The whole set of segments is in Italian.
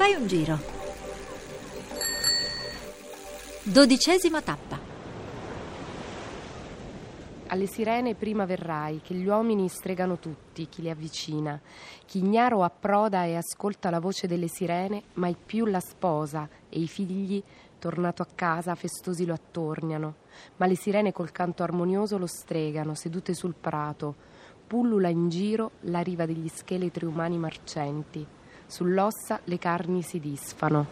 Fai un giro. Dodicesima tappa. Alle sirene prima verrai, che gli uomini stregano tutti, chi le avvicina. Chi ignaro approda e ascolta la voce delle sirene, mai più la sposa e i figli, tornato a casa, festosi lo attorniano. Ma le sirene col canto armonioso lo stregano, sedute sul prato. Pullula in giro la riva degli scheletri umani marcenti. Sull'ossa le carni si disfano.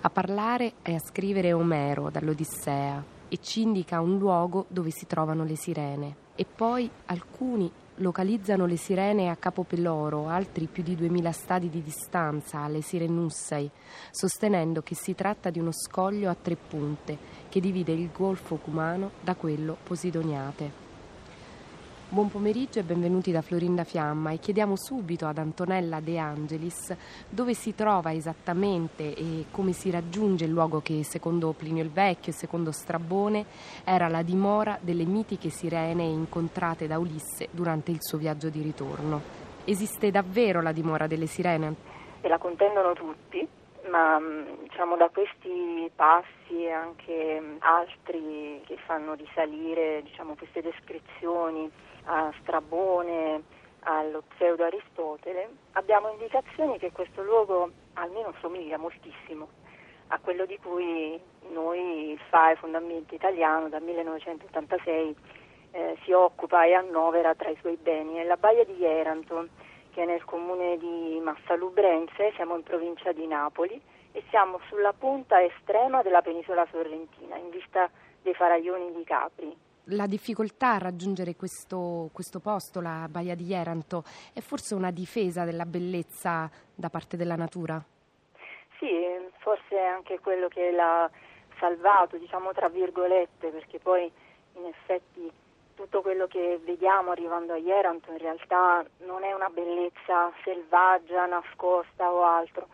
A parlare e a scrivere Omero dall'Odissea e ci indica un luogo dove si trovano le sirene. E poi alcuni localizzano le sirene a Capo Peloro, altri più di 2000 stadi di distanza, alle Sirenussei, sostenendo che si tratta di uno scoglio a tre punte che divide il Golfo Cumano da quello Posidoniate. Buon pomeriggio e benvenuti da Florinda Fiamma e chiediamo subito ad Antonella De Angelis dove si trova esattamente e come si raggiunge il luogo che secondo Plinio il Vecchio e secondo Strabone era la dimora delle mitiche sirene incontrate da Ulisse durante il suo viaggio di ritorno. Esiste davvero la dimora delle sirene? E la contendono tutti, ma diciamo da questi passi e anche altri che fanno risalire diciamo, queste descrizioni a Strabone, allo pseudo Aristotele, abbiamo indicazioni che questo luogo almeno somiglia moltissimo a quello di cui noi, il FAE Fondamento Italiano, dal 1986 eh, si occupa e annovera tra i suoi beni. È la baia di Jeranto, che è nel comune di Massalubrense, siamo in provincia di Napoli e siamo sulla punta estrema della penisola sorrentina, in vista dei faraglioni di Capri, la difficoltà a raggiungere questo, questo, posto, la Baia di Jeranto, è forse una difesa della bellezza da parte della natura? Sì, forse è anche quello che l'ha salvato, diciamo tra virgolette, perché poi in effetti tutto quello che vediamo arrivando a Jeranto in realtà non è una bellezza selvaggia, nascosta o altro,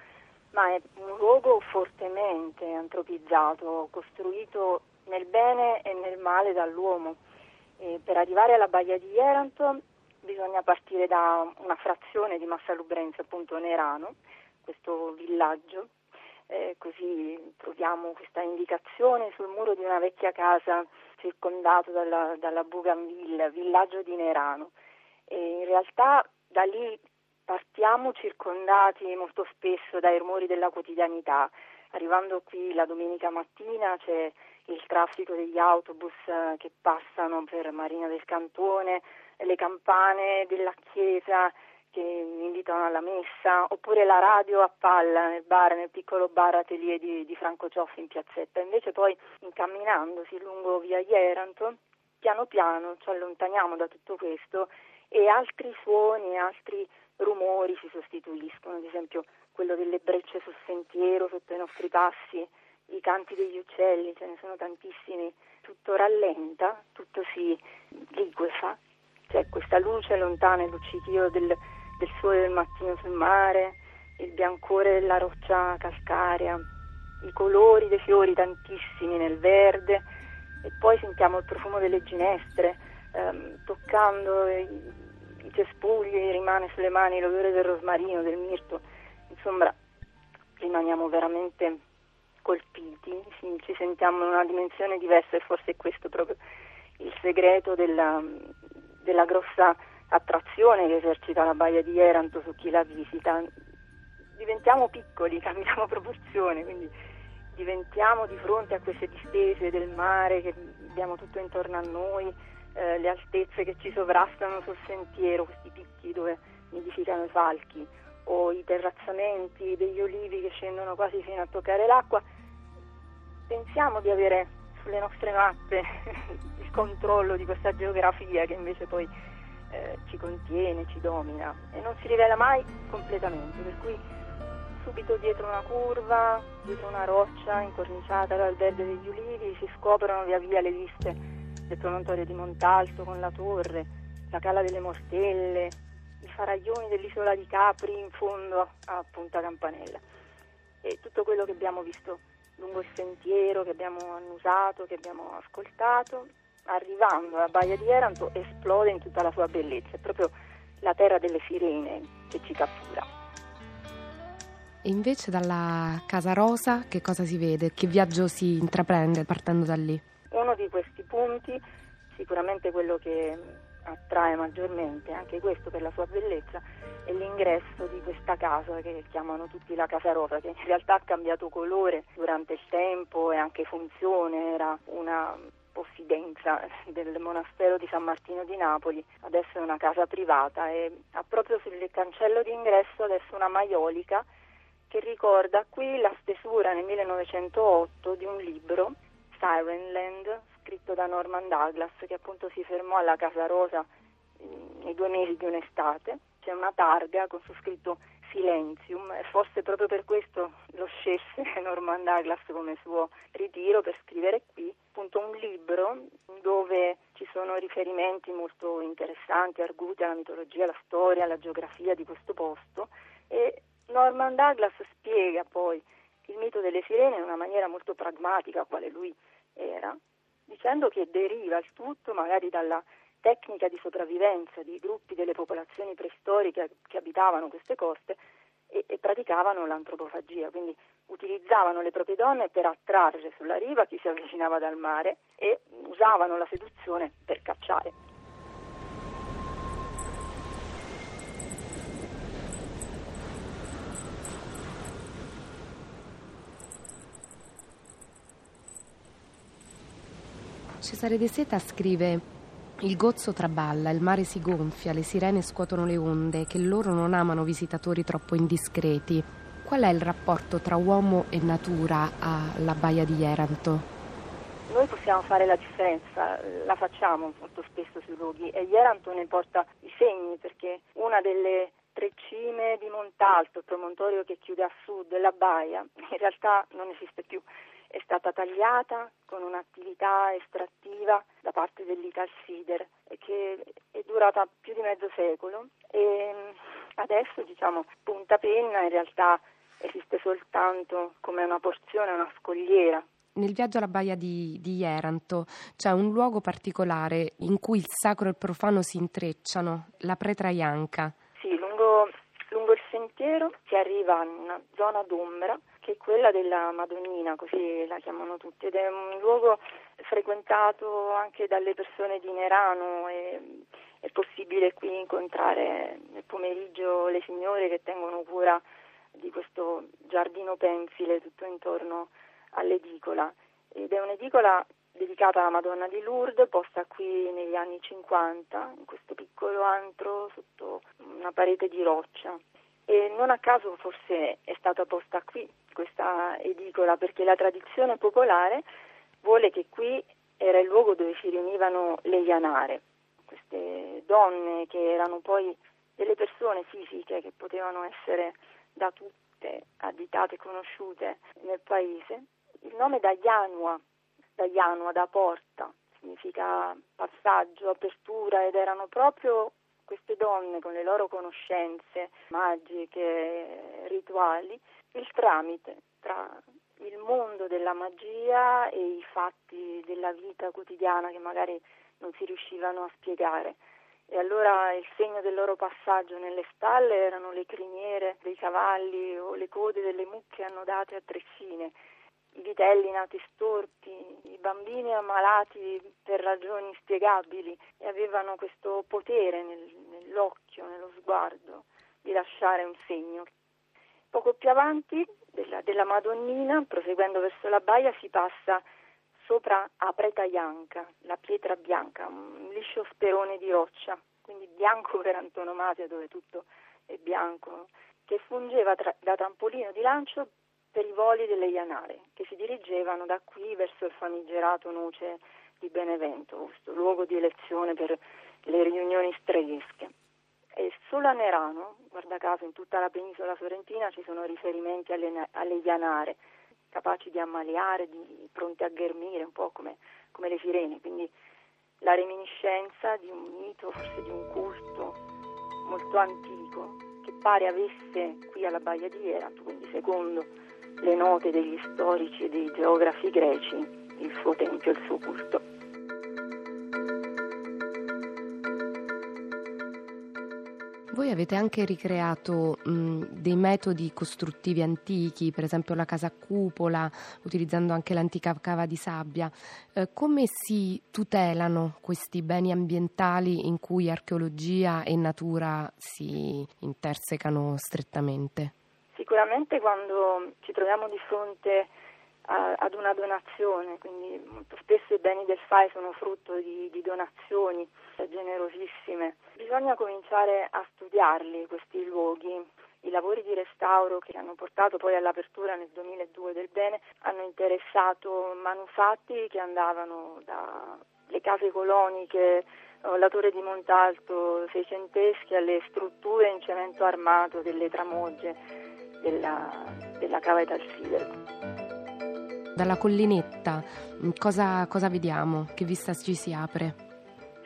ma è un luogo fortemente antropizzato, costruito nel bene e nel male dall'uomo. E per arrivare alla Baia di Jeranto bisogna partire da una frazione di Massalubrense, appunto Nerano, questo villaggio, eh, così troviamo questa indicazione sul muro di una vecchia casa circondato dalla, dalla Bougainville, villaggio di Nerano. E in realtà da lì partiamo circondati molto spesso dai rumori della quotidianità. Arrivando qui la domenica mattina c'è il traffico degli autobus eh, che passano per Marina del Cantone, le campane della chiesa che invitano alla messa, oppure la radio a palla nel bar, nel piccolo bar atelier di, di Franco Cioffi in piazzetta. Invece poi incamminandosi lungo via Ieranto, piano piano ci allontaniamo da tutto questo e altri suoni, altri rumori si sostituiscono, ad esempio quello delle brecce sul sentiero sotto i nostri passi, i canti degli uccelli, ce ne sono tantissimi, tutto rallenta, tutto si liquefa, c'è questa luce lontana, il luccichio del, del sole del mattino sul mare, il biancore della roccia calcarea, i colori dei fiori tantissimi nel verde e poi sentiamo il profumo delle ginestre, ehm, toccando i, i cespugli rimane sulle mani l'odore del rosmarino, del mirto, insomma rimaniamo veramente colpiti, ci sentiamo in una dimensione diversa e forse è questo proprio il segreto della, della grossa attrazione che esercita la Baia di Eranto su chi la visita. Diventiamo piccoli, cambiamo proporzione, quindi diventiamo di fronte a queste distese del mare che abbiamo tutto intorno a noi, eh, le altezze che ci sovrastano sul sentiero, questi picchi dove nidificano i falchi o i terrazzamenti degli olivi che scendono quasi fino a toccare l'acqua pensiamo di avere sulle nostre mappe il controllo di questa geografia che invece poi eh, ci contiene, ci domina e non si rivela mai completamente, per cui subito dietro una curva, dietro una roccia incorniciata dal verde degli ulivi si scoprono via via le viste del promontorio di Montalto con la torre, la cala delle Mortelle, i faraglioni dell'isola di Capri in fondo a Punta Campanella e tutto quello che abbiamo visto lungo il sentiero che abbiamo annusato, che abbiamo ascoltato, arrivando alla Baia di Eranto esplode in tutta la sua bellezza, è proprio la terra delle sirene che ci cattura. E invece dalla Casa Rosa che cosa si vede? Che viaggio si intraprende partendo da lì? Uno di questi punti, sicuramente quello che attrae maggiormente, anche questo per la sua bellezza, è l'ingresso di questa casa che chiamano tutti la Casa Rosa, che in realtà ha cambiato colore durante il tempo e anche funzione, era una possidenza del monastero di San Martino di Napoli, adesso è una casa privata e ha proprio sul cancello d'ingresso adesso una maiolica che ricorda qui la stesura nel 1908 di un libro, Sirenland, scritto da Norman Douglas, che appunto si fermò alla Casa Rosa nei due mesi di un'estate. C'è una targa con su scritto Silenzium e forse proprio per questo lo scelse Norman Douglas come suo ritiro per scrivere qui appunto un libro dove ci sono riferimenti molto interessanti, arguti alla mitologia, alla storia, alla geografia di questo posto e Norman Douglas spiega poi il mito delle sirene in una maniera molto pragmatica, quale lui era, dicendo che deriva il tutto magari dalla tecnica di sopravvivenza di gruppi delle popolazioni preistoriche che abitavano queste coste e, e praticavano l'antropofagia, quindi utilizzavano le proprie donne per attrarre sulla riva chi si avvicinava dal mare e usavano la seduzione per cacciare. Cesare De Seta scrive il gozzo traballa, il mare si gonfia, le sirene scuotono le onde, che loro non amano visitatori troppo indiscreti. Qual è il rapporto tra uomo e natura alla baia di Eranto? Noi possiamo fare la differenza, la facciamo molto spesso sui luoghi e Eranto ne porta i segni perché una delle tre cime di Montalto, il promontorio che chiude a sud, la baia, in realtà non esiste più è stata tagliata con un'attività estrattiva da parte dell'Italsider che è durata più di mezzo secolo. E mm, adesso diciamo punta penna in realtà esiste soltanto come una porzione, una scogliera. Nel viaggio alla baia di, di Eranto c'è un luogo particolare in cui il sacro e il profano si intrecciano, la Pretra Ianca. Sì, lungo, lungo sentiero si arriva in una zona d'ombra che è quella della Madonnina, così la chiamano tutti, ed è un luogo frequentato anche dalle persone di Nerano e è possibile qui incontrare nel pomeriggio le signore che tengono cura di questo giardino pensile tutto intorno all'edicola ed è un'edicola dedicata alla Madonna di Lourdes, posta qui negli anni 50, in questo piccolo antro sotto una parete di roccia. E non a caso forse è stata posta qui questa edicola perché la tradizione popolare vuole che qui era il luogo dove si riunivano le ianare, queste donne che erano poi delle persone fisiche che potevano essere da tutte additate e conosciute nel paese. Il nome da Ianua, da Ianua, da porta, significa passaggio, apertura ed erano proprio queste donne con le loro conoscenze magiche, rituali, il tramite tra il mondo della magia e i fatti della vita quotidiana che magari non si riuscivano a spiegare. E allora il segno del loro passaggio nelle stalle erano le criniere dei cavalli o le code delle mucche annodate a treccine, vitelli nati storpi, i bambini ammalati per ragioni inspiegabili e avevano questo potere nel, nell'occhio, nello sguardo di lasciare un segno. Poco più avanti della, della Madonnina, proseguendo verso la baia, si passa sopra a Preta Ianca, la pietra bianca, un liscio sperone di roccia, quindi bianco per antonomasia dove tutto è bianco, che fungeva tra, da trampolino di lancio per i voli delle Ianare, che si dirigevano da qui verso il famigerato Noce di Benevento, questo luogo di elezione per le riunioni streghesche. E solo a Nerano, guarda caso in tutta la penisola sorrentina ci sono riferimenti alle, alle ianare, capaci di ammaliare, di, pronti a ghermire, un po' come, come le sirene, quindi la reminiscenza di un mito, forse di un culto molto antico, che pare avesse qui alla Baia di Erato, quindi secondo le note degli storici e dei geografi greci, il suo tempio, il suo culto. Voi avete anche ricreato mh, dei metodi costruttivi antichi, per esempio la casa a cupola, utilizzando anche l'antica cava di sabbia. Eh, come si tutelano questi beni ambientali in cui archeologia e natura si intersecano strettamente? Sicuramente quando ci troviamo di fronte a, ad una donazione, quindi molto spesso i beni del FAI sono frutto di, di donazioni generosissime. Bisogna cominciare a studiarli questi luoghi. I lavori di restauro che hanno portato poi all'apertura nel 2002 del bene hanno interessato manufatti che andavano dalle case coloniche la torre di Montalto seicenteschi alle strutture in cemento armato delle tramogge della, della cava Italsidero dalla collinetta, mm, cosa, cosa vediamo? Che vista ci si apre?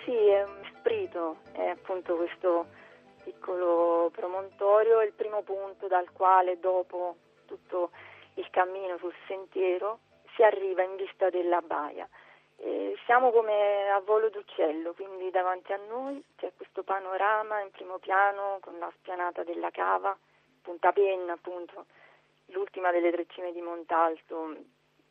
Sì, è un sprito, è appunto questo piccolo promontorio, è il primo punto dal quale dopo tutto il cammino sul sentiero si arriva in vista della baia. E siamo come a volo d'uccello, quindi davanti a noi c'è questo panorama in primo piano con la spianata della cava, punta penna appunto, l'ultima delle tre cime di Montalto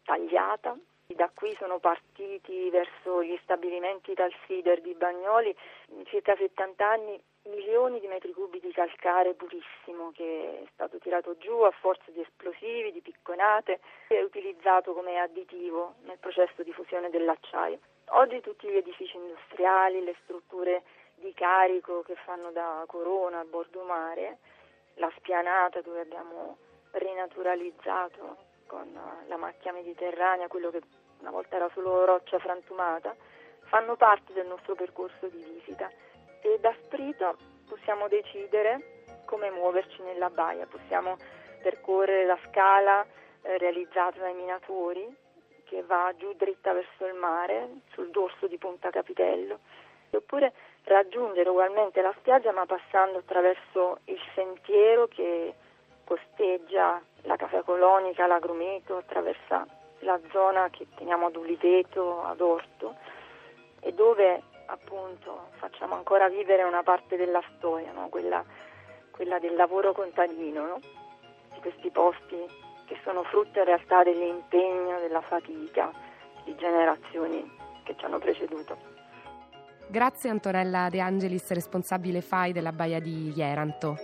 tagliata. Da qui sono partiti verso gli stabilimenti dal Sider di Bagnoli in circa 70 anni milioni di metri cubi di calcare purissimo che è stato tirato giù a forza di esplosivi, di picconate e utilizzato come additivo nel processo di fusione dell'acciaio. Oggi tutti gli edifici industriali, le strutture di carico che fanno da corona a bordo mare, la spianata dove abbiamo rinaturalizzato con la macchia mediterranea, quello che una volta era solo roccia frantumata, fanno parte del nostro percorso di visita. E da Sprito possiamo decidere come muoverci nella baia, possiamo percorrere la scala eh, realizzata dai minatori che va giù dritta verso il mare sul dorso di Punta Capitello oppure raggiungere ugualmente la spiaggia ma passando attraverso il sentiero che costeggia la Casa Colonica, l'Agrumeto, attraversa la zona che teniamo ad Uliveto, ad Orto e dove appunto facciamo ancora vivere una parte della storia, no? quella, quella, del lavoro contadino, no? di questi posti che sono frutto in realtà dell'impegno, della fatica di generazioni che ci hanno preceduto. Grazie Antonella De Angelis, responsabile FAI della Baia di Ieranto.